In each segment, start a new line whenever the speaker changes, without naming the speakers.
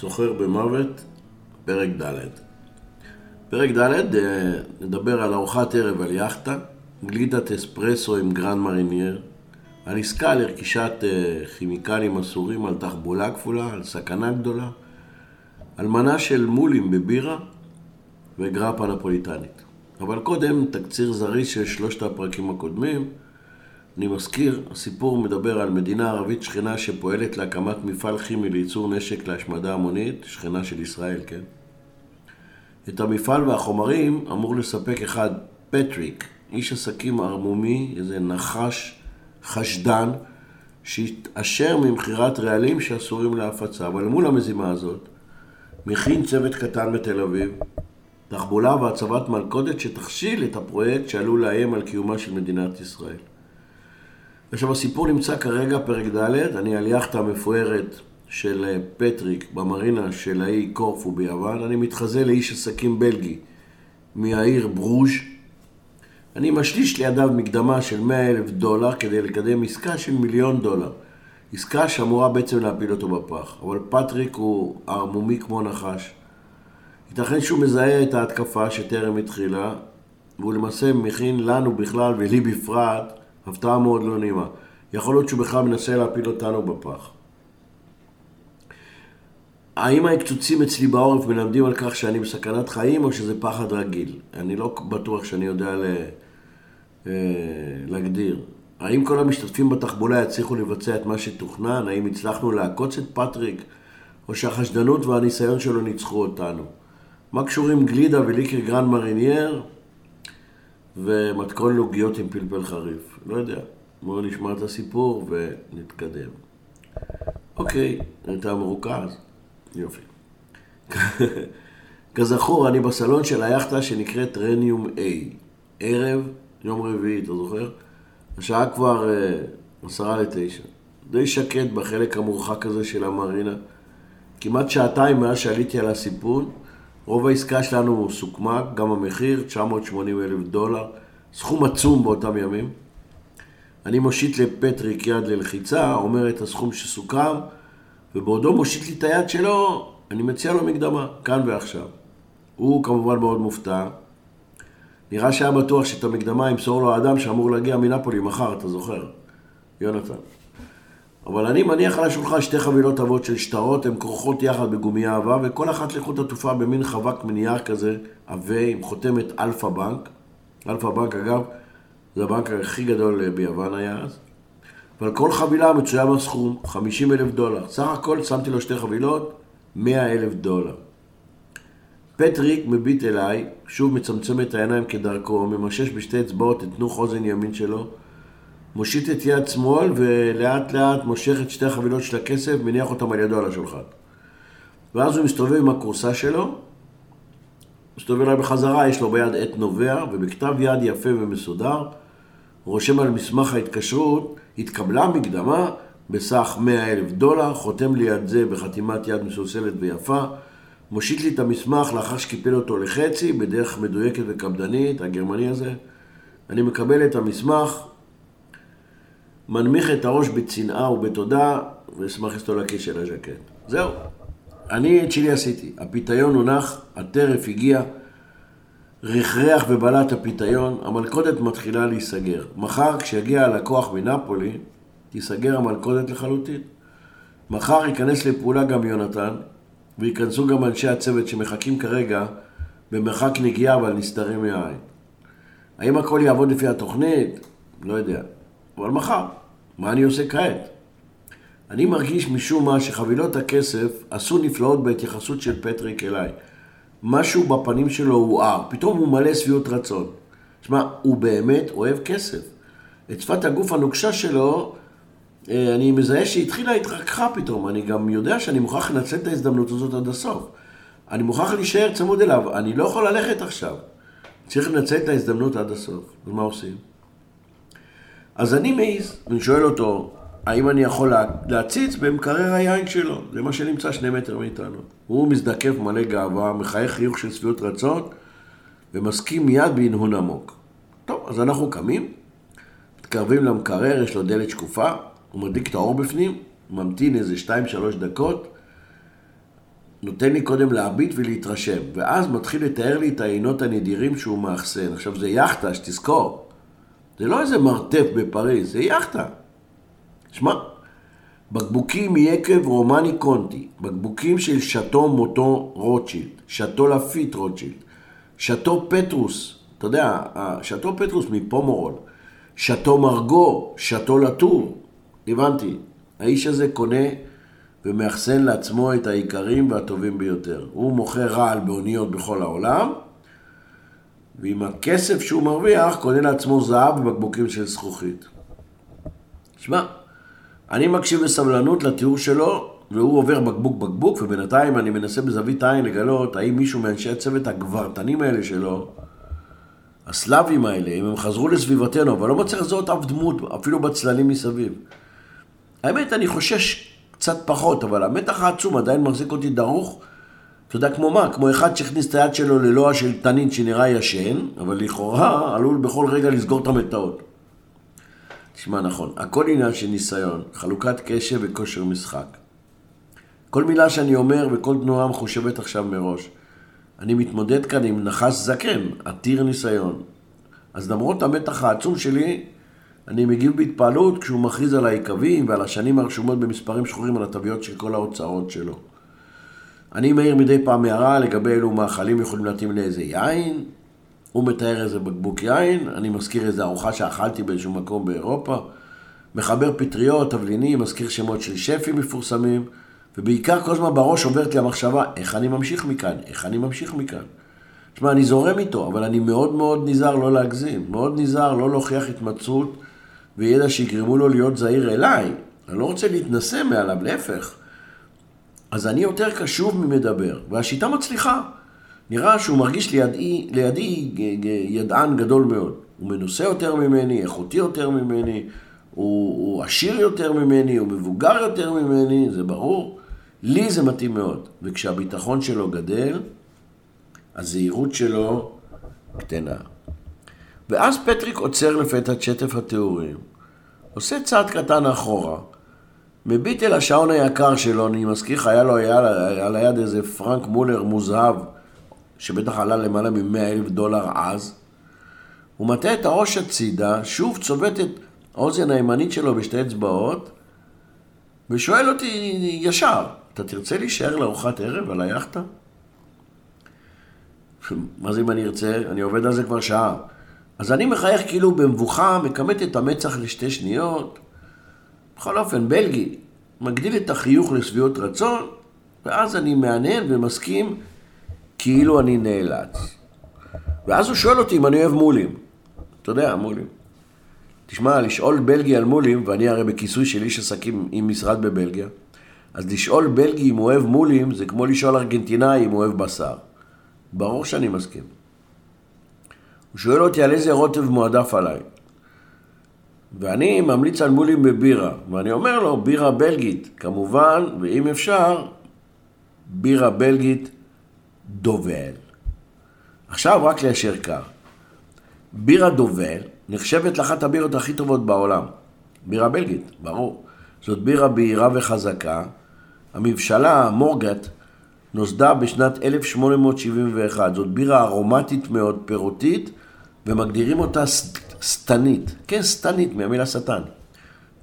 סוחר במוות, פרק ד'. פרק ד', אה, נדבר על ארוחת ערב על יאכטה, גלידת אספרסו עם גרנד מרינייר, על עסקה לרכישת אה, כימיקלים אסורים על תחבולה כפולה, על סכנה גדולה, על מנה של מולים בבירה וגרפה נפוליטנית. אבל קודם, תקציר זריז של שלושת הפרקים הקודמים. אני מזכיר, הסיפור מדבר על מדינה ערבית שכנה שפועלת להקמת מפעל כימי לייצור נשק להשמדה המונית, שכנה של ישראל, כן? את המפעל והחומרים אמור לספק אחד פטריק, איש עסקים ערמומי, איזה נחש חשדן, שהתעשר ממכירת רעלים שאסורים להפצה. אבל מול המזימה הזאת, מכין צוות קטן בתל אביב, תחבולה והצבת מלכודת שתכשיל את הפרויקט שעלול לאיים על קיומה של מדינת ישראל. עכשיו הסיפור נמצא כרגע, פרק ד', אני על יאכטה המפוארת של אה, פטריק במרינה של האי קורפו ביוון, אני מתחזה לאיש עסקים בלגי מהעיר ברוז' אני משליש לידיו מקדמה של 100 אלף דולר כדי לקדם עסקה של מיליון דולר. עסקה שאמורה בעצם להפיל אותו בפח. אבל פטריק הוא ערמומי כמו נחש. ייתכן שהוא מזהה את ההתקפה שטרם התחילה, והוא למעשה מכין לנו בכלל ולי בפרט הפתעה מאוד לא נעימה. יכול להיות שהוא בכלל מנסה להפיל אותנו בפח. האם ההקצוצים אצלי בעורף מלמדים על כך שאני בסכנת חיים או שזה פחד רגיל? אני לא בטוח שאני יודע ל... אה, להגדיר. האם כל המשתתפים בתחבולה יצליחו לבצע את מה שתוכנן? האם הצלחנו לעקוץ את פטריק? או שהחשדנות והניסיון שלו ניצחו אותנו? מה קשורים גלידה וליקר גרנד מרינייר ומתכון לעוגיות עם פלפל חריף? לא יודע. בואו נשמע את הסיפור ונתקדם. אוקיי, אתה מרוכז? יופי. כזכור, אני בסלון של היאכטה שנקראת רניום A. ערב, יום רביעי, אתה זוכר? השעה כבר אה, עשרה לתשע. די שקט בחלק המורחק הזה של המרינה. כמעט שעתיים מאז שעליתי על הסיפון, רוב העסקה שלנו סוכמה, גם המחיר, 980 אלף דולר, סכום עצום באותם ימים. אני מושיט לפטריק יד ללחיצה, אומר את הסכום שסוכם, ובעודו מושיט לי את היד שלו, אני מציע לו מקדמה, כאן ועכשיו. הוא כמובן מאוד מופתע. נראה שהיה בטוח שאת המקדמה ימסור לו האדם שאמור להגיע מנפולי מחר, אתה זוכר? יונתן. אבל אני מניח על השולחן שתי חבילות עבות של שטרות, הן כרוכות יחד בגומייה עבה, וכל אחת לחוד עטופה במין חבק מנייר כזה, עבה, עם חותמת אלפא בנק. אלפא בנק, אגב, זה הבנק הכי גדול ביוון היה אז. ועל כל חבילה מצוין הסכום, 50 אלף דולר. סך הכל שמתי לו שתי חבילות, 100 אלף דולר. פטריק מביט אליי, שוב מצמצם את העיניים כדרכו, ממשש בשתי אצבעות את תנוך אוזן ימין שלו, מושיט את יד שמאל ולאט לאט מושך את שתי החבילות של הכסף, מניח אותם על ידו על השולחן. ואז הוא מסתובב עם הכורסה שלו, מסתובב אליי בחזרה, יש לו ביד עט נובע, ובכתב יד יפה ומסודר, הוא רושם על מסמך ההתקשרות, התקבלה מקדמה בסך 100 אלף דולר, חותם לי על זה בחתימת יד מסוסלת ויפה, מושיט לי את המסמך לאחר שקיפל אותו לחצי, בדרך מדויקת וקפדנית, הגרמני הזה. אני מקבל את המסמך, מנמיך את הראש בצנעה ובתודה, ואשמח לסתור לכיס של הז'קט. זהו. אני את שלי עשיתי. הפיתיון הונח, הטרף הגיע, רכרח ובלט הפיתיון, המלכודת מתחילה להיסגר. מחר, כשיגיע הלקוח מנפולי, תיסגר המלכודת לחלוטין. מחר ייכנס לפעולה גם יונתן, וייכנסו גם אנשי הצוות שמחכים כרגע במרחק נגיעה אבל נסתרים מהעין. האם הכל יעבוד לפי התוכנית? לא יודע. אבל מחר, מה אני עושה כעת? אני מרגיש משום מה שחבילות הכסף עשו נפלאות בהתייחסות של פטריק אליי. משהו בפנים שלו הואר, פתאום הוא מלא שביעות רצון. שמע, הוא באמת אוהב כסף. את שפת הגוף הנוקשה שלו, אה, אני מזהה שהתחילה התרככה פתאום. אני גם יודע שאני מוכרח לנצל את ההזדמנות הזאת עד הסוף. אני מוכרח להישאר צמוד אליו, אני לא יכול ללכת עכשיו. צריך לנצל את ההזדמנות עד הסוף. אז מה עושים? אז אני מעז, ואני שואל אותו, האם אני יכול להציץ במקרר היין שלו? זה מה שנמצא שני מטר מאיתנו. הוא מזדקף מלא גאווה, מחייך חיוך של שביעות רצון, ומסכים מיד בהנהון עמוק. טוב, אז אנחנו קמים, מתקרבים למקרר, יש לו דלת שקופה, הוא מדליק את האור בפנים, ממתין איזה 2-3 דקות, נותן לי קודם להביט ולהתרשם, ואז מתחיל לתאר לי את העינות הנדירים שהוא מאחסן. עכשיו, זה יאכטה, שתזכור. זה לא איזה מרתף בפריז, זה יאכטה. שמע, בקבוקים מיקב רומני קונטי, בקבוקים של שאטו מוטו רוטשילד, שאטו לפיט רוטשילד, שאטו פטרוס, אתה יודע, שאטו פטרוס מפומורול, שאטו מרגו, שאטו לטור, הבנתי. האיש הזה קונה ומאחסן לעצמו את העיקרים והטובים ביותר. הוא מוכר רעל באוניות בכל העולם, ועם הכסף שהוא מרוויח קונה לעצמו זהב ובקבוקים של זכוכית. שמע, אני מקשיב בסבלנות לתיאור שלו, והוא עובר בקבוק בקבוק, ובינתיים אני מנסה בזווית עין לגלות האם מישהו מאנשי הצוות הגברתנים האלה שלו, הסלאבים האלה, אם הם חזרו לסביבתנו, אבל לא מצליח לזהות אף דמות, אפילו בצללים מסביב. האמת, אני חושש קצת פחות, אבל המתח העצום עדיין מחזיק אותי דרוך. אתה יודע כמו מה? כמו אחד שהכניס את היד שלו ללוע של תנין שנראה ישן, אבל לכאורה עלול בכל רגע לסגור את המטאות. תשמע נכון, הכל עניין של ניסיון, חלוקת קשב וכושר משחק. כל מילה שאני אומר וכל תנועה מחושבת עכשיו מראש. אני מתמודד כאן עם נחש זקן, עתיר ניסיון. אז למרות המתח העצום שלי, אני מגיב בהתפעלות כשהוא מכריז על היקבים ועל השנים הרשומות במספרים שחורים על התוויות של כל ההוצאות שלו. אני מעיר מדי פעם הערה לגבי אילו מאכלים יכולים להתאים לאיזה יין. הוא מתאר איזה בקבוק יין, אני מזכיר איזה ארוחה שאכלתי באיזשהו מקום באירופה. מחבר פטריות, תבלינים, מזכיר שמות של שפים מפורסמים, ובעיקר כל הזמן בראש עוברת לי המחשבה, איך אני ממשיך מכאן? איך אני ממשיך מכאן? תשמע, אני זורם איתו, אבל אני מאוד מאוד נזהר לא להגזים. מאוד נזהר לא להוכיח התמצאות וידע שיגרמו לו להיות זהיר אליי. אני לא רוצה להתנשא מעליו, להפך. אז אני יותר קשוב ממדבר, והשיטה מצליחה. נראה שהוא מרגיש לידי, לידי ידען גדול מאוד. הוא מנוסה יותר ממני, איכותי יותר ממני, הוא, הוא עשיר יותר ממני, הוא מבוגר יותר ממני, זה ברור. לי זה מתאים מאוד. וכשהביטחון שלו גדל, הזהירות שלו קטנה. ואז פטריק עוצר לפתע את שטף התיאורים, עושה צעד קטן אחורה, מביט אל השעון היקר שלו, אני מזכיר לך, היה לו היה על היד איזה פרנק מולר מוזהב, שבטח עלה למעלה מ-100 אלף דולר אז. הוא מטה את הראש הצידה, שוב צובט את האוזן הימנית שלו בשתי אצבעות, ושואל אותי ישר, אתה תרצה להישאר לארוחת ערב על היאכטה? מה זה אם אני ארצה? אני עובד על זה כבר שעה. אז אני מחייך כאילו במבוכה, מכמת את המצח לשתי שניות. בכל אופן, בלגי, מגדיל את החיוך לשביעות רצון, ואז אני מהנהן ומסכים כאילו אני נאלץ. ואז הוא שואל אותי אם אני אוהב מולים. אתה יודע, מולים. תשמע, לשאול בלגי על מולים, ואני הרי בכיסוי של איש עסקים עם משרד בבלגיה, אז לשאול בלגי אם הוא אוהב מולים, זה כמו לשאול ארגנטינאי אם הוא אוהב בשר. ברור שאני מסכים. הוא שואל אותי על איזה רוטב מועדף עליי. ואני ממליץ על מולים בבירה, ואני אומר לו, בירה בלגית, כמובן, ואם אפשר, בירה בלגית דובל. עכשיו רק ליישר קו. בירה דובל נחשבת לאחת הבירות הכי טובות בעולם. בירה בלגית, ברור. זאת בירה בהירה וחזקה. המבשלה, מורגט, נוסדה בשנת 1871. זאת בירה ארומטית מאוד, פירותית, ומגדירים אותה שטנית. כן, שטנית, מהמילה שטן.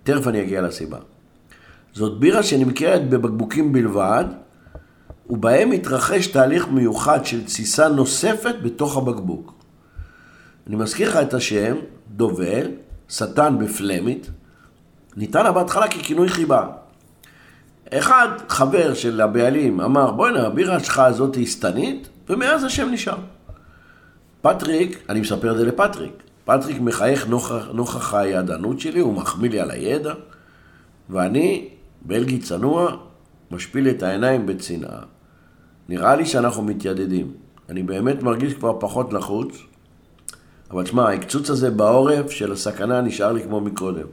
תכף אני אגיע לסיבה. זאת בירה שנמכרת בבקבוקים בלבד, ובהם מתרחש תהליך מיוחד של תסיסה נוספת בתוך הבקבוק. אני מזכיר לך את השם, דובל, שטן בפלמית, ניתן לה בהתחלה ככינוי חיבה. אחד, חבר של הבעלים, אמר, בוא'נה, הבירה שלך הזאת היא שטנית, ומאז השם נשאר. פטריק, אני מספר את זה לפטריק, פטריק מחייך נוכח, נוכח הידענות שלי, הוא מחמיא לי על הידע, ואני, בלגי צנוע, משפיל את העיניים בצנעה. נראה לי שאנחנו מתיידדים. אני באמת מרגיש כבר פחות לחוץ, אבל תשמע, העקצוץ הזה בעורף של הסכנה נשאר לי כמו מקודם.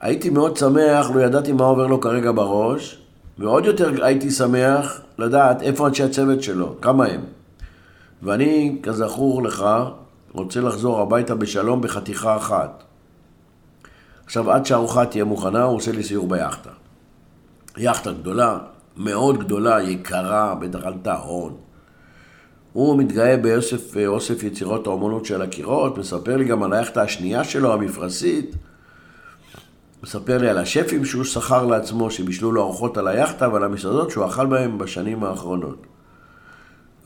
הייתי מאוד שמח לו ידעתי מה עובר לו כרגע בראש, ועוד יותר הייתי שמח לדעת איפה אנשי הצוות שלו, כמה הם. ואני, כזכור לך, רוצה לחזור הביתה בשלום בחתיכה אחת. עכשיו, עד שהארוחה תהיה מוכנה, הוא עושה לי סיור ביאכטה. יאכטה גדולה, מאוד גדולה, יקרה, בטח עלתה הון. הוא מתגאה באוסף יצירות האומנות של הקירות, מספר לי גם על היאכטה השנייה שלו, המפרשית. מספר לי על השפים שהוא שכר לעצמו, שבישלו לו ארוחות על היאכטה ועל המסעדות שהוא אכל בהם בשנים האחרונות.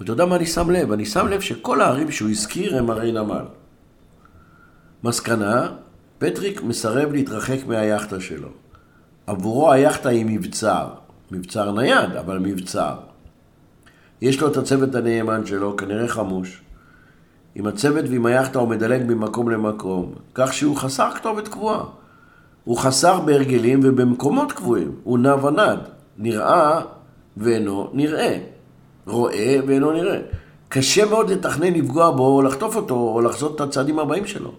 ואתה יודע מה אני שם לב? אני שם לב שכל הערים שהוא הזכיר הם ערי נמל. מסקנה, פטריק מסרב להתרחק מהיאכטה שלו. עבורו היאכטה היא מבצר. מבצר נייד, אבל מבצר. יש לו את הצוות הנאמן שלו, כנראה חמוש. עם הצוות ועם היאכטה הוא מדלג ממקום למקום, כך שהוא חסר כתובת קבועה. הוא חסר בהרגלים ובמקומות קבועים. הוא נע ונד, נראה ואינו נראה. רואה ואינו נראה. קשה מאוד לתכנן לפגוע בו, או לחטוף אותו, או לחזות את הצעדים הבאים שלו.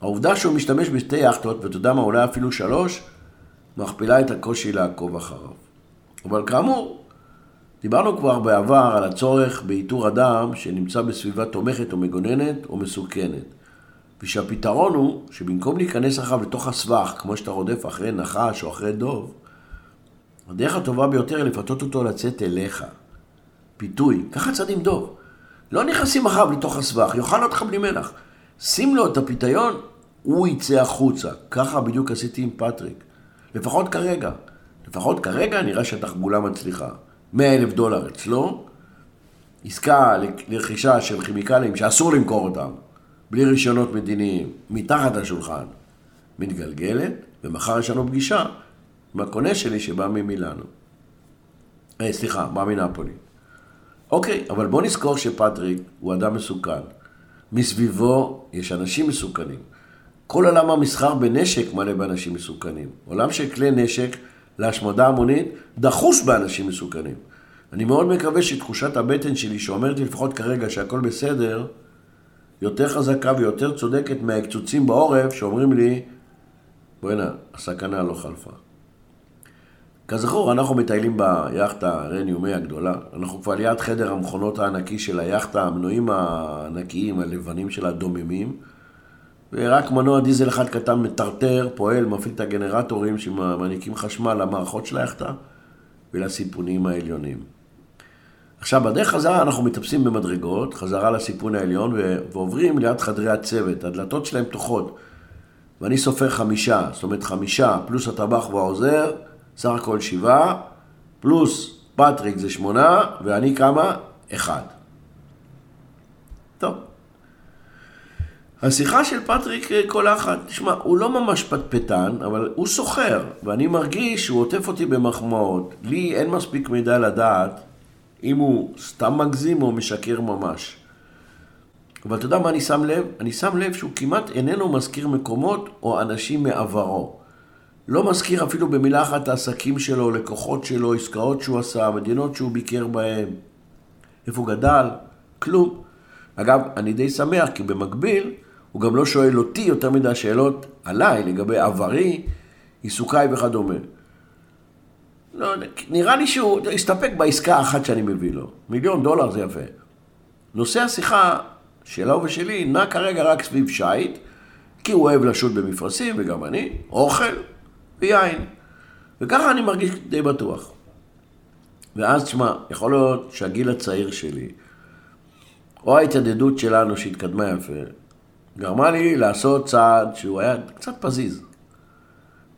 העובדה שהוא משתמש בשתי יאכטות, ואתה יודע מה, אולי אפילו שלוש, מכפילה את הקושי לעקוב אחריו. אבל כאמור, דיברנו כבר בעבר על הצורך באיתור אדם שנמצא בסביבה תומכת או מגוננת או מסוכנת. ושהפתרון הוא שבמקום להיכנס אחריו לתוך הסבך, כמו שאתה רודף אחרי נחש או אחרי דוב, הדרך הטובה ביותר היא לפתות אותו לצאת אליך. פיתוי, ככה צד עם דוב. לא נכנסים אחריו לתוך הסבך, יאכל אותך בלי מלח. שים לו את הפיתיון, הוא יצא החוצה. ככה בדיוק עשיתי עם פטריק. לפחות כרגע. לפחות כרגע נראה שהתחבולה מצליחה. 100 אלף דולר אצלו, עסקה לרכישה של כימיקלים שאסור למכור אותם, בלי רישיונות מדיניים, מתחת לשולחן, מתגלגלת, ומחר יש לנו פגישה עם הקונה שלי שבא ממילאנו. אה, סליחה, בא מנפולי. אוקיי, אבל בוא נזכור שפטריק הוא אדם מסוכן. מסביבו יש אנשים מסוכנים. כל עולם המסחר בנשק מלא באנשים מסוכנים. עולם של כלי נשק להשמדה המונית דחוס באנשים מסוכנים. אני מאוד מקווה שתחושת הבטן שלי, שאומרת לי לפחות כרגע שהכל בסדר, יותר חזקה ויותר צודקת מהקצוצים בעורף שאומרים לי, בוא'נה, הסכנה לא חלפה. כזכור, אנחנו מטיילים ביאכטה רניומי הגדולה. אנחנו כבר ליד חדר המכונות הענקי של היאכטה, המנועים הענקיים, הלבנים של הדוממים. ורק מנוע דיזל אחד קטן מטרטר, פועל, מפעיל את הגנרטורים שמעניקים חשמל למערכות של היאכטה ולסיפונים העליונים. עכשיו, בדרך חזרה אנחנו מטפסים במדרגות, חזרה לסיפון העליון, ועוברים ליד חדרי הצוות. הדלתות שלהם פתוחות. ואני סופר חמישה, זאת אומרת חמישה, פלוס הטבח והעוזר, סך הכל שבעה, פלוס פטריק זה שמונה, ואני כמה? אחד. טוב. השיחה של פטריק אה, קולחת, תשמע, הוא לא ממש פטפטן, אבל הוא סוחר, ואני מרגיש שהוא עוטף אותי במחמאות. לי אין מספיק מידע לדעת אם הוא סתם מגזים או משקר ממש. אבל אתה יודע מה אני שם לב? אני שם לב שהוא כמעט איננו מזכיר מקומות או אנשים מעברו. לא מזכיר אפילו במילה אחת העסקים שלו, לקוחות שלו, עסקאות שהוא עשה, מדינות שהוא ביקר בהן. איפה הוא גדל? כלום. אגב, אני די שמח, כי במקביל, הוא גם לא שואל אותי יותר מדי שאלות עליי, לגבי עברי, עיסוקיי וכדומה. לא, נראה לי שהוא הסתפק בעסקה האחת שאני מביא לו. מיליון דולר זה יפה. נושא השיחה שלו ושלי נע כרגע רק סביב שייט, כי הוא אוהב לשוט במפרשים, וגם אני, אוכל ויין. וככה אני מרגיש די בטוח. ואז, תשמע, יכול להיות שהגיל הצעיר שלי, או ההתיידדות שלנו שהתקדמה יפה, גרמה לי לעשות צעד שהוא היה קצת פזיז.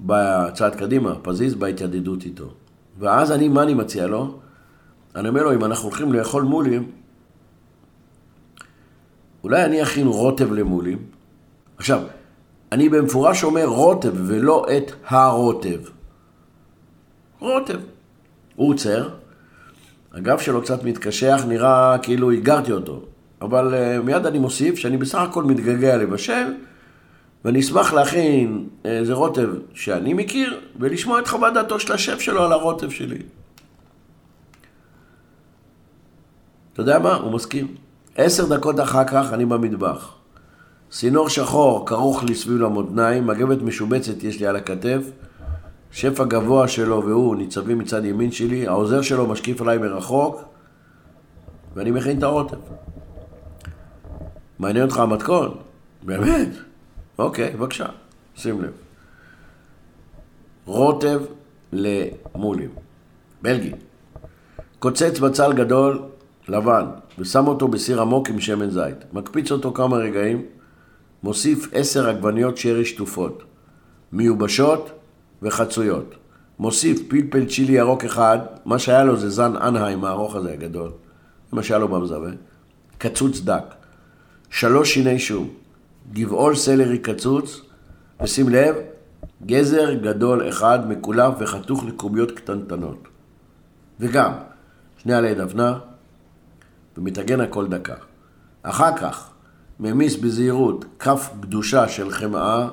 בצעד קדימה, פזיז בהתיידדות איתו. ואז אני, מה אני מציע לו? אני אומר לו, אם אנחנו הולכים לאכול מולים, אולי אני אכין רוטב למולים. עכשיו, אני במפורש אומר רוטב ולא את הרוטב. רוטב. הוא עוצר, הגב שלו קצת מתקשח, נראה כאילו הגרתי אותו. אבל uh, מיד אני מוסיף שאני בסך הכל מתגעגע לבשל, ואני אשמח להכין איזה רוטב שאני מכיר, ולשמוע את חוות דעתו של השף שלו על הרוטב שלי. אתה יודע מה? הוא מסכים. עשר דקות אחר כך אני במטבח. סינור שחור כרוך לי סביב למותניים, מגבת משובצת יש לי על הכתף, שף הגבוה שלו והוא ניצבים מצד ימין שלי, העוזר שלו משקיף עליי מרחוק, ואני מכין את הרוטב. מעניין אותך המתכון? באמת? אוקיי, בבקשה, שים לב. רוטב למולים. בלגי. קוצץ בצל גדול, לבן, ושם אותו בסיר עמוק עם שמן זית. מקפיץ אותו כמה רגעים, מוסיף עשר עגבניות שרי שטופות, מיובשות וחצויות. מוסיף פלפל צ'ילי ירוק אחד, מה שהיה לו זה זן אנהיים הארוך הזה הגדול, מה שהיה לו במזווה, קצוץ דק, שלוש שיני שום, גבעול סלרי קצוץ, ושים לב, גזר גדול אחד מקולף וחתוך לקוביות קטנטנות. וגם, שני עלי דפנה, ומטגן הכל דקה. אחר כך, ממיס בזהירות כף קדושה של חמאה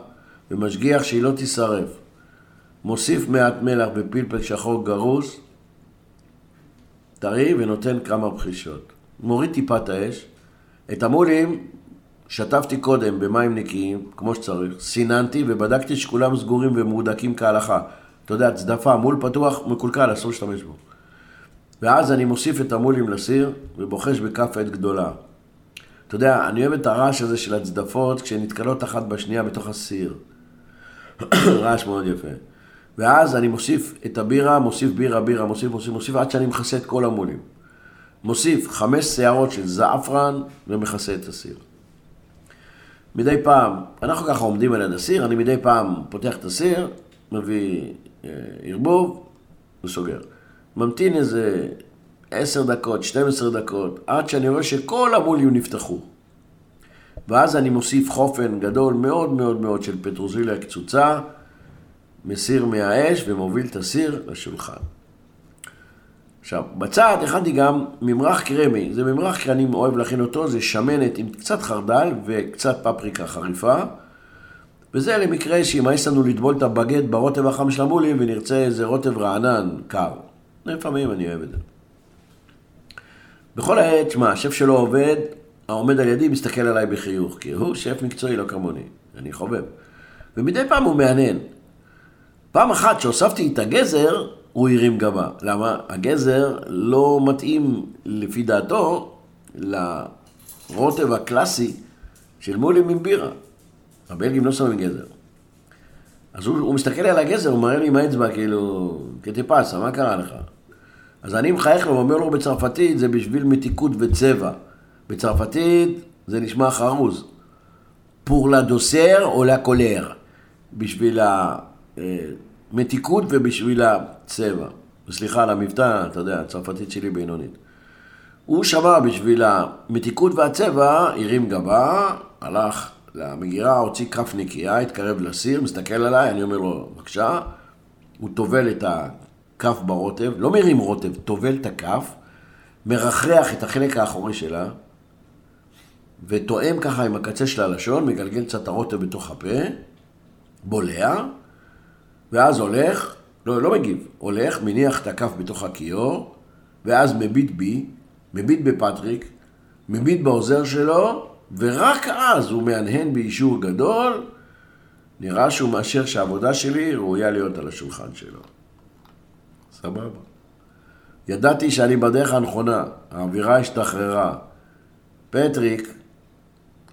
ומשגיח שהיא לא תישרף. מוסיף מעט מלח בפלפל שחור גרוס, טרי ונותן כמה בחישות. מוריד טיפת האש. את המולים שטפתי קודם במים נקיים, כמו שצריך, סיננתי ובדקתי שכולם סגורים ומהודקים כהלכה. אתה יודע, צדפה, מול פתוח, מקולקל, אסור להשתמש בו. ואז אני מוסיף את המולים לסיר ובוחש בכף עת גדולה. אתה יודע, אני אוהב את הרעש הזה של הצדפות כשהן נתקלות אחת בשנייה בתוך הסיר. רעש מאוד יפה. ואז אני מוסיף את הבירה, מוסיף בירה, בירה, מוסיף, מוסיף, מוסיף, עד שאני מכסה את כל המולים. מוסיף חמש שערות של זעפרן ומכסה את הסיר. מדי פעם, אנחנו ככה עומדים על יד הסיר, אני מדי פעם פותח את הסיר, מביא אה, ערבוב וסוגר. ממתין איזה עשר דקות, 12 דקות, עד שאני רואה שכל המולים נפתחו. ואז אני מוסיף חופן גדול מאוד מאוד מאוד של פטרוזיליה קצוצה, מסיר מהאש ומוביל את הסיר לשולחן. עכשיו, בצד הכנתי גם ממרח קרמי, זה ממרח כי אני אוהב להכין אותו, זה שמנת עם קצת חרדל וקצת פפריקה חריפה, וזה למקרה שימאס לנו לטבול את הבגט ברוטב החם של המולים ונרצה איזה רוטב רענן, קר. לפעמים אני אוהב את זה. בכל העת, שמע, השף שלו עובד, העומד על ידי מסתכל עליי בחיוך, כי הוא שף מקצועי לא כמוני, אני חובב. ומדי פעם הוא מהנהן. פעם אחת שהוספתי את הגזר, הוא הרים גבה. למה? הגזר לא מתאים, לפי דעתו, לרוטב הקלאסי של מולים עם בירה. הבלגים לא שמים גזר. אז הוא, הוא מסתכל על הגזר, הוא מראה לי עם האצבע, כאילו, כטיפסה, מה קרה לך? אז אני מחייך לו ואומר לו בצרפתית, זה בשביל מתיקות וצבע. בצרפתית זה נשמע חרוז. פור לה דוסר או לה קולר. בשביל המתיקות ובשביל הצבע. וסליחה על המבטא, אתה יודע, הצרפתית שלי בינונית. הוא שמע בשביל המתיקות והצבע, הרים גבה, הלך למגירה, הוציא כף נקייה, התקרב לסיר, מסתכל עליי, אני אומר לו, בבקשה, הוא טובל את הכף ברוטב, לא מרים רוטב, טובל את הכף, מרחרח את החלק האחורי שלה, ותואם ככה עם הקצה של הלשון, מגלגל קצת הרוטב בתוך הפה, בולע, ואז הולך, לא, לא מגיב, הולך, מניח את הכף בתוך הכיור, ואז מביט בי, מביט בפטריק, מביט בעוזר שלו, ורק אז הוא מהנהן באישור גדול, נראה שהוא מאשר שהעבודה שלי ראויה להיות על השולחן שלו. סבבה. ידעתי שאני בדרך הנכונה, האווירה השתחררה. פטריק,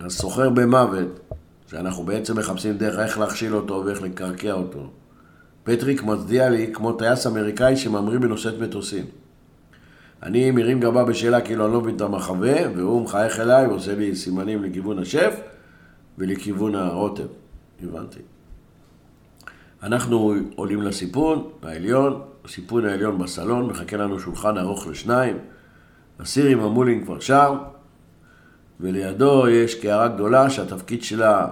הסוחר במוות, שאנחנו בעצם מחפשים דרך איך להכשיל אותו ואיך לקרקע אותו. פטריק מצדיע לי כמו טייס אמריקאי שממריא בנושאת מטוסים. אני מרים גבה בשאלה כאילו אני לא מבין את המחווה, והוא מחייך אליי ועושה לי סימנים לכיוון השף ולכיוון הרוטב. הבנתי. אנחנו עולים לסיפון, העליון, הסיפון העליון בסלון, מחכה לנו שולחן ארוך לשניים, הסיר עם המולינג כבר שם, ולידו יש קערה גדולה שהתפקיד שלה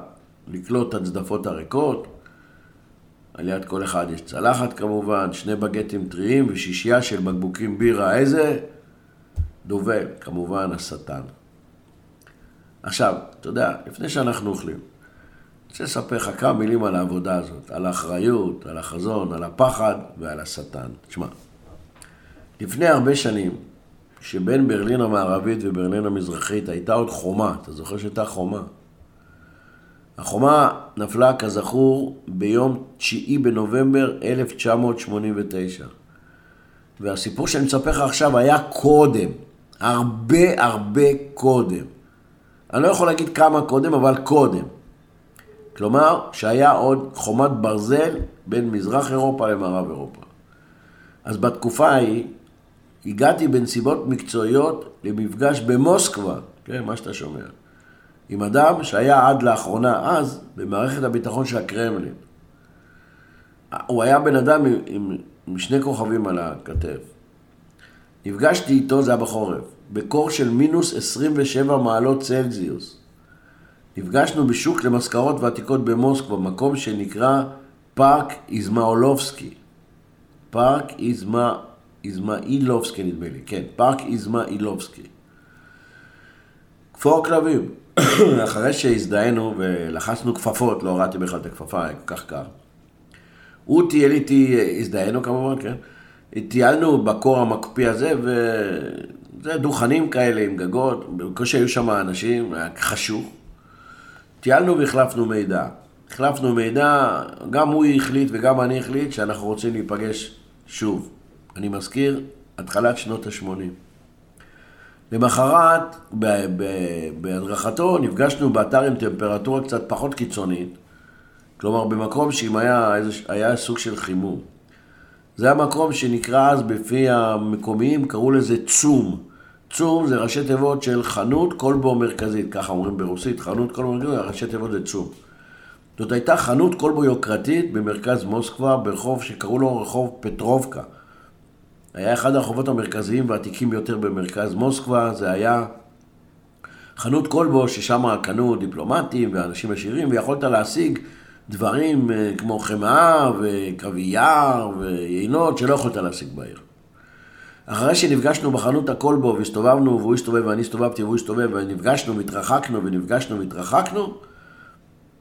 לקלוט את הצדפות הריקות. על יד כל אחד יש צלחת כמובן, שני בגטים טריים ושישייה של בקבוקים בירה. איזה? דובל, כמובן השטן. עכשיו, אתה יודע, לפני שאנחנו אוכלים, רוצה לספר לך כמה מילים על העבודה הזאת, על האחריות, על החזון, על הפחד ועל השטן. תשמע, לפני הרבה שנים, שבין ברלין המערבית וברלין המזרחית הייתה עוד חומה, אתה זוכר שהייתה חומה? החומה נפלה, כזכור, ביום 9 בנובמבר 1989. והסיפור שאני מספר לך עכשיו היה קודם, הרבה הרבה קודם. אני לא יכול להגיד כמה קודם, אבל קודם. כלומר, שהיה עוד חומת ברזל בין מזרח אירופה למערב אירופה. אז בתקופה ההיא, הגעתי בנסיבות מקצועיות למפגש במוסקבה, כן, מה שאתה שומע, עם אדם שהיה עד לאחרונה, אז, במערכת הביטחון של הקרמלין. הוא היה בן אדם עם, עם, שני כוכבים על הכתף. נפגשתי איתו, זה היה בחורף, בקור של מינוס 27 מעלות צלזיוס. נפגשנו בשוק למזכרות ועתיקות במוסקבה, מקום שנקרא פארק איזמאולובסקי. פארק איזמא... איזמאילובסקי נדמה לי, כן, פארק איזמאילובסקי. כפור כלבים. אחרי שהזדהינו ולחצנו כפפות, לא הורדתי בכלל את הכפפה, היה כל כך קר. הוא טייל איתי, הזדהינו כמובן, כן? טיילנו בקור המקפיא הזה, וזה דוכנים כאלה עם גגות, בקושי היו שם אנשים, היה חשוך. טיילנו והחלפנו מידע. החלפנו מידע, גם הוא החליט וגם אני החליט שאנחנו רוצים להיפגש שוב. אני מזכיר, התחלת שנות ה-80. למחרת, בהדרכתו, נפגשנו באתר עם טמפרטורה קצת פחות קיצונית, כלומר במקום שאם היה, היה סוג של חימום. זה המקום שנקרא אז בפי המקומיים, קראו לזה צום. צום זה ראשי תיבות של חנות כלבו מרכזית, ככה אומרים ברוסית, חנות כלבו מרכזית, ראשי תיבות זה צום. זאת הייתה חנות כלבו יוקרתית במרכז מוסקבה, ברחוב שקראו לו רחוב פטרובקה. היה אחד הרחובות המרכזיים והעתיקים ביותר במרכז מוסקבה, זה היה חנות כלבו, ששם קנו דיפלומטים ואנשים עשירים, ויכולת להשיג דברים אה, כמו חמאה וקוויאר ויינות שלא יכולת להשיג בעיר. אחרי שנפגשנו בחנות הכלבו והסתובבנו, והוא הסתובב ואני הסתובבתי והוא הסתובב ונפגשנו והתרחקנו ונפגשנו והתרחקנו,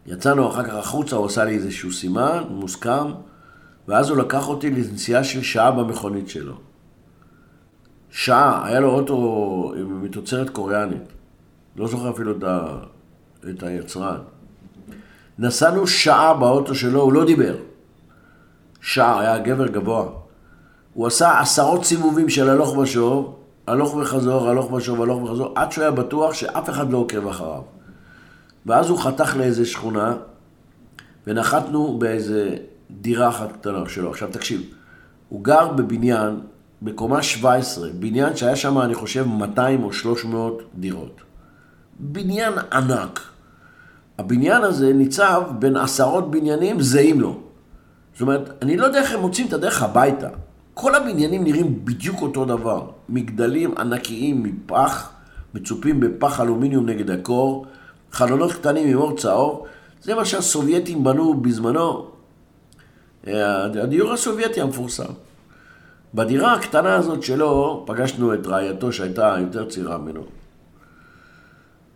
יצאנו אחר כך החוצה, הוא עשה לי איזשהו סימן מוסכם, ואז הוא לקח אותי לנסיעה של שעה במכונית שלו. שעה, היה לו אוטו מתוצרת קוריאנית. לא זוכר אפילו את, ה... את היצרן. נסענו שעה באוטו שלו, הוא לא דיבר. שעה, היה גבר גבוה. הוא עשה עשרות סיבובים של הלוך ושוב, הלוך וחזור, הלוך ושוב, הלוך וחזור, עד שהוא היה בטוח שאף אחד לא עוקב אחריו. ואז הוא חתך לאיזה שכונה, ונחתנו באיזה דירה אחת קטנה שלו. עכשיו תקשיב, הוא גר בבניין, בקומה 17, בניין שהיה שם, אני חושב, 200 או 300 דירות. בניין ענק. הבניין הזה ניצב בין עשרות בניינים זהים לו. זאת אומרת, אני לא יודע איך הם מוצאים את הדרך הביתה. כל הבניינים נראים בדיוק אותו דבר. מגדלים ענקיים מפח, מצופים בפח אלומיניום נגד הקור, חלונות קטנים עם אור צהוב. זה מה שהסובייטים בנו בזמנו, הדיור הסובייטי המפורסם. בדירה הקטנה הזאת שלו פגשנו את רעייתו שהייתה יותר צעירה ממנו.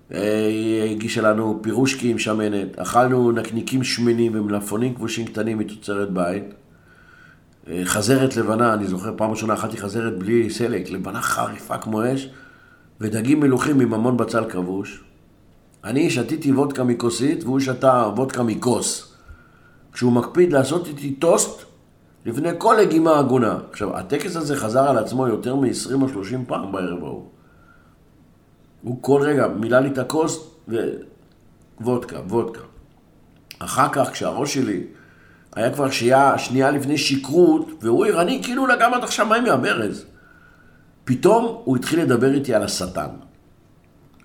היא הגישה לנו פירושקי עם שמנת, אכלנו נקניקים שמנים ומלפונים כבושים קטנים מתוצרת בית. חזרת לבנה, אני זוכר פעם ראשונה אכלתי חזרת בלי סלק, לבנה חריפה כמו אש, ודגים מלוכים עם המון בצל כבוש. אני שתיתי וודקה מכוסית והוא שתה וודקה מכוס. כשהוא מקפיד לעשות איתי טוסט לפני כל לגימה הגונה. עכשיו, הטקס הזה חזר על עצמו יותר מ-20 או 30 פעם בערב ההוא. הוא כל רגע מילא לי את הכוס ווודקה, וודקה. אחר כך, כשהראש שלי היה כבר שנייה, שנייה לפני שכרות, והוא ערני כאילו לגם עד עכשיו מים מהברז. פתאום הוא התחיל לדבר איתי על השטן.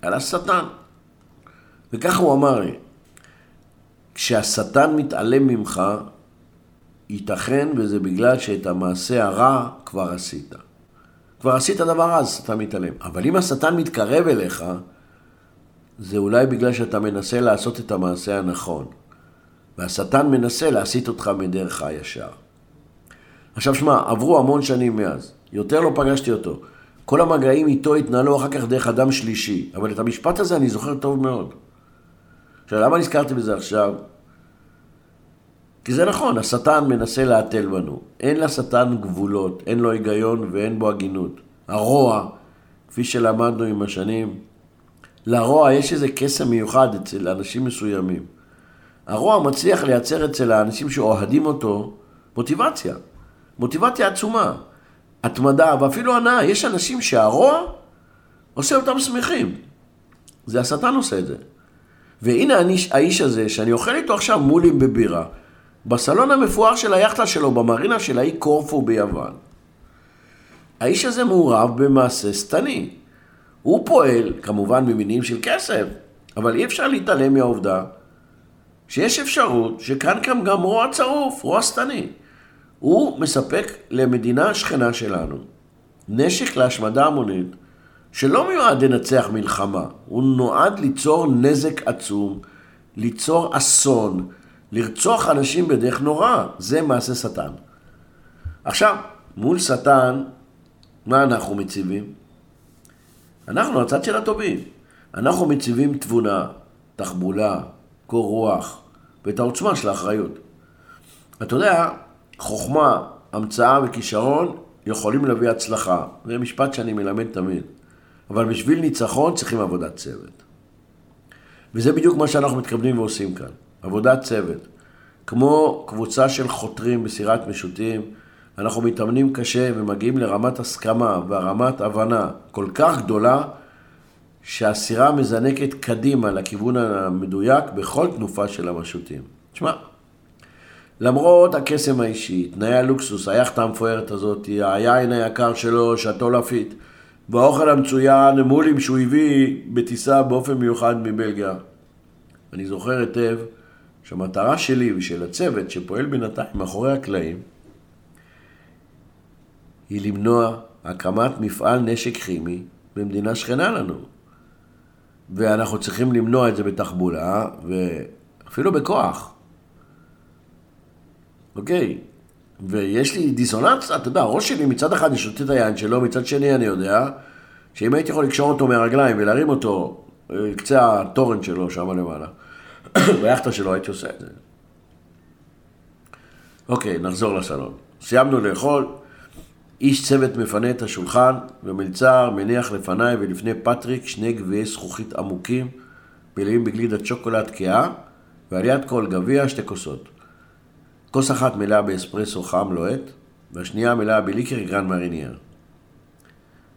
על השטן. וככה הוא אמר לי, כשהשטן מתעלם ממך, ייתכן וזה בגלל שאת המעשה הרע כבר עשית. כבר עשית דבר רע, אז אתה מתעלם. אבל אם השטן מתקרב אליך, זה אולי בגלל שאתה מנסה לעשות את המעשה הנכון. והשטן מנסה להסיט אותך מדרך הישר. עכשיו שמע, עברו המון שנים מאז, יותר לא פגשתי אותו. כל המגעים איתו התנהלו אחר כך דרך אדם שלישי, אבל את המשפט הזה אני זוכר טוב מאוד. עכשיו, למה נזכרתי בזה עכשיו? כי זה נכון, השטן מנסה להתל בנו. אין לשטן גבולות, אין לו היגיון ואין בו הגינות. הרוע, כפי שלמדנו עם השנים, לרוע יש איזה קסם מיוחד אצל אנשים מסוימים. הרוע מצליח לייצר אצל האנשים שאוהדים אותו מוטיבציה. מוטיבציה עצומה. התמדה ואפילו הנאה. יש אנשים שהרוע עושה אותם שמחים. זה השטן עושה את זה. והנה אני, האיש הזה, שאני אוכל איתו עכשיו מולים בבירה, בסלון המפואר של היאכטה שלו, במרינה של האי קורפו ביוון. האיש הזה מעורב במעשה שטני. הוא פועל, כמובן ממינים של כסף, אבל אי אפשר להתעלם מהעובדה שיש אפשרות שכאן קם גם רוע צרוף, רוע שטני. הוא מספק למדינה השכנה שלנו נשק להשמדה המונית שלא מיועד לנצח מלחמה, הוא נועד ליצור נזק עצום, ליצור אסון, לרצוח אנשים בדרך נורא, זה מעשה שטן. עכשיו, מול שטן, מה אנחנו מציבים? אנחנו הצד של הטובים. אנחנו מציבים תבונה, תחבולה, קור רוח, ואת העוצמה של האחריות. אתה יודע, חוכמה, המצאה וכישרון יכולים להביא הצלחה. זה משפט שאני מלמד תמיד. אבל בשביל ניצחון צריכים עבודת צוות. וזה בדיוק מה שאנחנו מתכוונים ועושים כאן, עבודת צוות. כמו קבוצה של חותרים בסירת משוטים, אנחנו מתאמנים קשה ומגיעים לרמת הסכמה והרמת הבנה כל כך גדולה, שהסירה מזנקת קדימה לכיוון המדויק בכל תנופה של המשוטים. תשמע, למרות הקסם האישי, תנאי הלוקסוס, היאכטה המפוארת הזאת, היין היקר שלו, שאטו לפיט, והאוכל המצוין, מולים שהוא הביא בטיסה באופן מיוחד מבלגיה. אני זוכר היטב שהמטרה שלי ושל הצוות שפועל בינתיים מאחורי הקלעים היא למנוע הקמת מפעל נשק כימי במדינה שכנה לנו. ואנחנו צריכים למנוע את זה בתחבולה ואפילו בכוח. אוקיי? ויש לי דיסוננס, אתה יודע, הראש שלי מצד אחד יש אותי את היין שלו, מצד שני אני יודע שאם הייתי יכול לקשור אותו מהרגליים ולהרים אותו לקצה אה, התורן שלו שם למעלה, ביאכטה שלו הייתי עושה את זה. אוקיי, נחזור לסלון. סיימנו לאכול, איש צוות מפנה את השולחן, ומלצר מניח לפניי ולפני פטריק שני גביעי זכוכית עמוקים, מלאים בגלידת שוקולד כהה, ועל יד כל גביע שתי כוסות. כוס אחת מלאה באספרסו חם לוהט, והשנייה מלאה בליקר גרן מריניאר.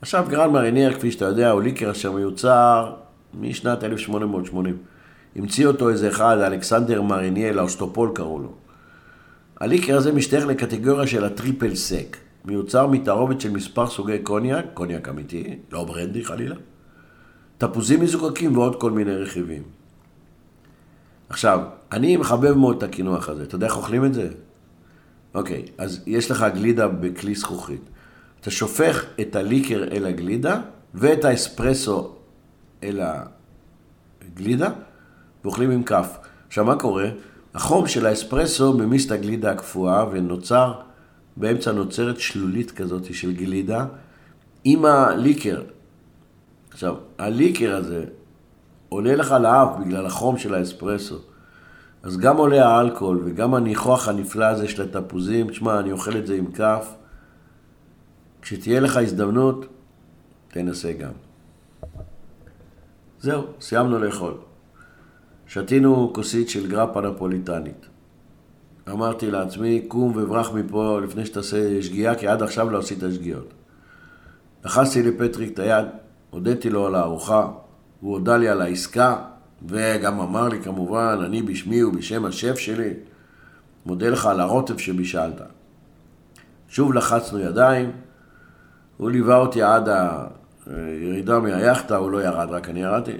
עכשיו גרן מריניאר, כפי שאתה יודע, הוא ליקר אשר מיוצר משנת 1880. המציא אותו איזה אחד, אלכסנדר מרנייה לפוסטול קראו לו. הליקר הזה משתייך לקטגוריה של הטריפל סק. מיוצר מתערובת של מספר סוגי קוניאק, קוניאק אמיתי, לא ברנדי חלילה, תפוזים מזוקקים ועוד כל מיני רכיבים. עכשיו, אני מחבב מאוד את הקינוח הזה. אתה יודע איך אוכלים את זה? אוקיי, אז יש לך גלידה בכלי זכוכית. אתה שופך את הליקר אל הגלידה ואת האספרסו אל הגלידה ואוכלים עם כף. עכשיו, מה קורה? החום של האספרסו ממיס את הגלידה הקפואה ונוצר, באמצע נוצרת שלולית כזאת של גלידה עם הליקר. עכשיו, הליקר הזה עולה לך לאף בגלל החום של האספרסו. אז גם עולה האלכוהול וגם הניחוח הנפלא הזה של התפוזים, תשמע, אני אוכל את זה עם כף. כשתהיה לך הזדמנות, תנסה גם. זהו, סיימנו לאכול. שתינו כוסית של גרפה נפוליטנית. אמרתי לעצמי, קום וברח מפה לפני שתעשה שגיאה, כי עד עכשיו לא עשית שגיאות. לחצתי לפטריק את היד, הודיתי לו על הארוחה, הוא הודה לי על העסקה, וגם אמר לי כמובן, אני בשמי ובשם השף שלי, מודה לך על הרוטב שבישלת. שוב לחצנו ידיים, הוא ליווה אותי עד הירידה מהיאכטה, הוא לא ירד, רק אני ירדתי,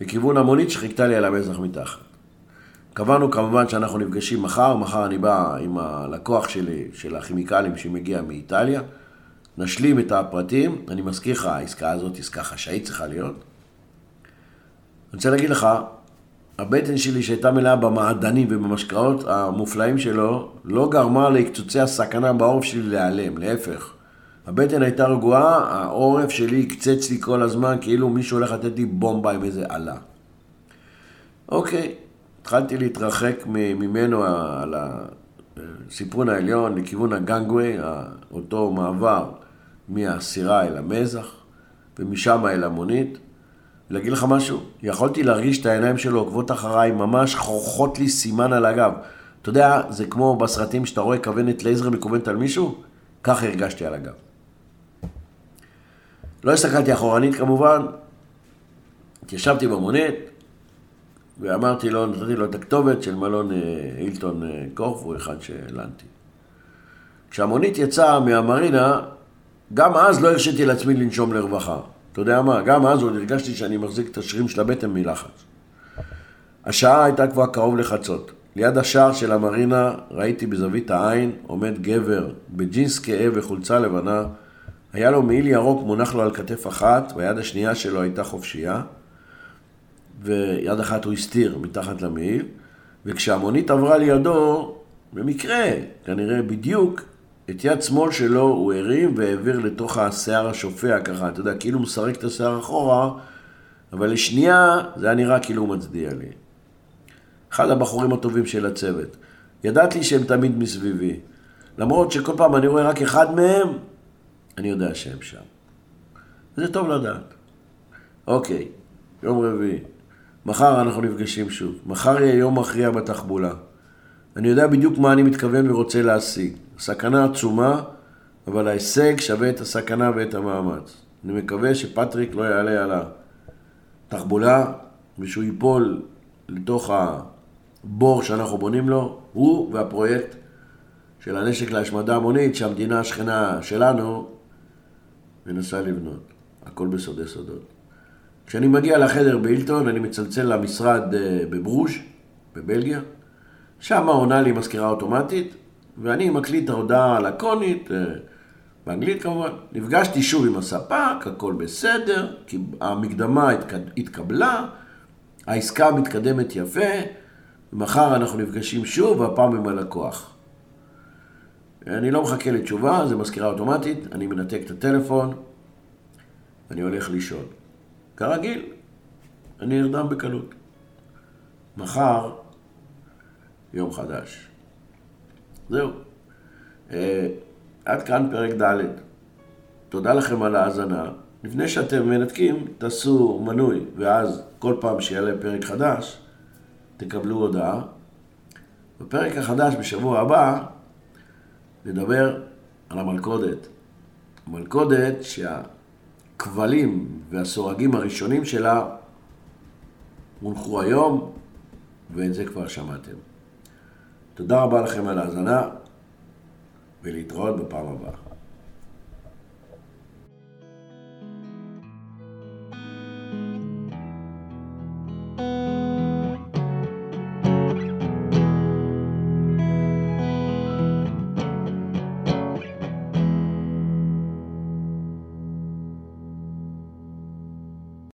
לכיוון המונית שחיכתה לי על המזח מתחת. קבענו כמובן שאנחנו נפגשים מחר, מחר אני בא עם הלקוח שלי, של הכימיקלים שמגיע מאיטליה, נשלים את הפרטים, אני מזכיר לך, העסקה הזאת עסקה חשאית צריכה להיות. אני רוצה להגיד לך, הבטן שלי שהייתה מלאה במעדנים ובמשקאות המופלאים שלו, לא גרמה לקצוצי הסכנה בעורף שלי להיעלם, להפך. הבטן הייתה רגועה, העורף שלי קצץ לי כל הזמן, כאילו מישהו הולך לתת לי בומבה עם איזה עלה. אוקיי, התחלתי להתרחק ממנו על הסיפון העליון לכיוון הגנגווי, אותו מעבר מהסירה אל המזח, ומשם אל המונית. להגיד לך משהו, יכולתי להרגיש את העיניים שלו עוקבות אחריי, ממש חורכות לי סימן על הגב. אתה יודע, זה כמו בסרטים שאתה רואה כוונת לייזר מכוונת על מישהו, ככה הרגשתי על הגב. לא הסתכלתי אחורנית כמובן, התיישבתי במונית, ואמרתי לו, נתתי לו את הכתובת של מלון אה, הילטון אה, קורף, הוא אחד שהלנתי. כשהמונית יצאה מהמרינה, גם אז לא הרשיתי לעצמי לנשום לרווחה. אתה יודע מה, גם אז עוד הרגשתי שאני מחזיק את השרירים של הבטן מלחץ. השעה הייתה כבר קרוב לחצות. ליד השער של המרינה ראיתי בזווית העין עומד גבר בג'ינס כהה וחולצה לבנה. היה לו מעיל ירוק מונח לו על כתף אחת, והיד השנייה שלו הייתה חופשייה. ויד אחת הוא הסתיר מתחת למעיל, וכשהמונית עברה לידו, במקרה, כנראה בדיוק, את יד שמאל שלו הוא הרים והעביר לתוך השיער השופע ככה, אתה יודע, כאילו הוא מסרק את השיער אחורה, אבל לשנייה זה היה נראה כאילו הוא מצדיע לי. אחד הבחורים הטובים של הצוות. ידעתי שהם תמיד מסביבי. למרות שכל פעם אני רואה רק אחד מהם, אני יודע שהם שם. זה טוב לדעת. אוקיי, יום רביעי. מחר אנחנו נפגשים שוב. מחר יהיה יום מכריע בתחבולה. אני יודע בדיוק מה אני מתכוון ורוצה להשיג. סכנה עצומה, אבל ההישג שווה את הסכנה ואת המאמץ. אני מקווה שפטריק לא יעלה על התחבולה ושהוא ייפול לתוך הבור שאנחנו בונים לו, הוא והפרויקט של הנשק להשמדה המונית שהמדינה השכנה שלנו מנסה לבנות. הכל בסודי סודות. כשאני מגיע לחדר באילטון, אני מצלצל למשרד אה, בברוז' בבלגיה. שם עונה לי מזכירה אוטומטית, ואני מקליט ההודעה הלקונית, אה, באנגלית כמובן. נפגשתי שוב עם הספק, הכל בסדר, כי המקדמה התקבלה, העסקה מתקדמת יפה, ומחר אנחנו נפגשים שוב, והפעם עם הלקוח. אני לא מחכה לתשובה, זה מזכירה אוטומטית, אני מנתק את הטלפון, אני הולך לישון. כרגיל, אני נרדם בקלות. מחר, יום חדש. זהו. אה, עד כאן פרק ד'. תודה לכם על ההאזנה. לפני שאתם מנתקים, תעשו מנוי, ואז כל פעם שיעלה פרק חדש, תקבלו הודעה. בפרק החדש בשבוע הבא נדבר על המלכודת. המלכודת שהכבלים והסורגים הראשונים שלה הונחו היום, ואת זה כבר שמעתם. תודה רבה לכם על ההאזנה, ולהתראות בפעם הבאה.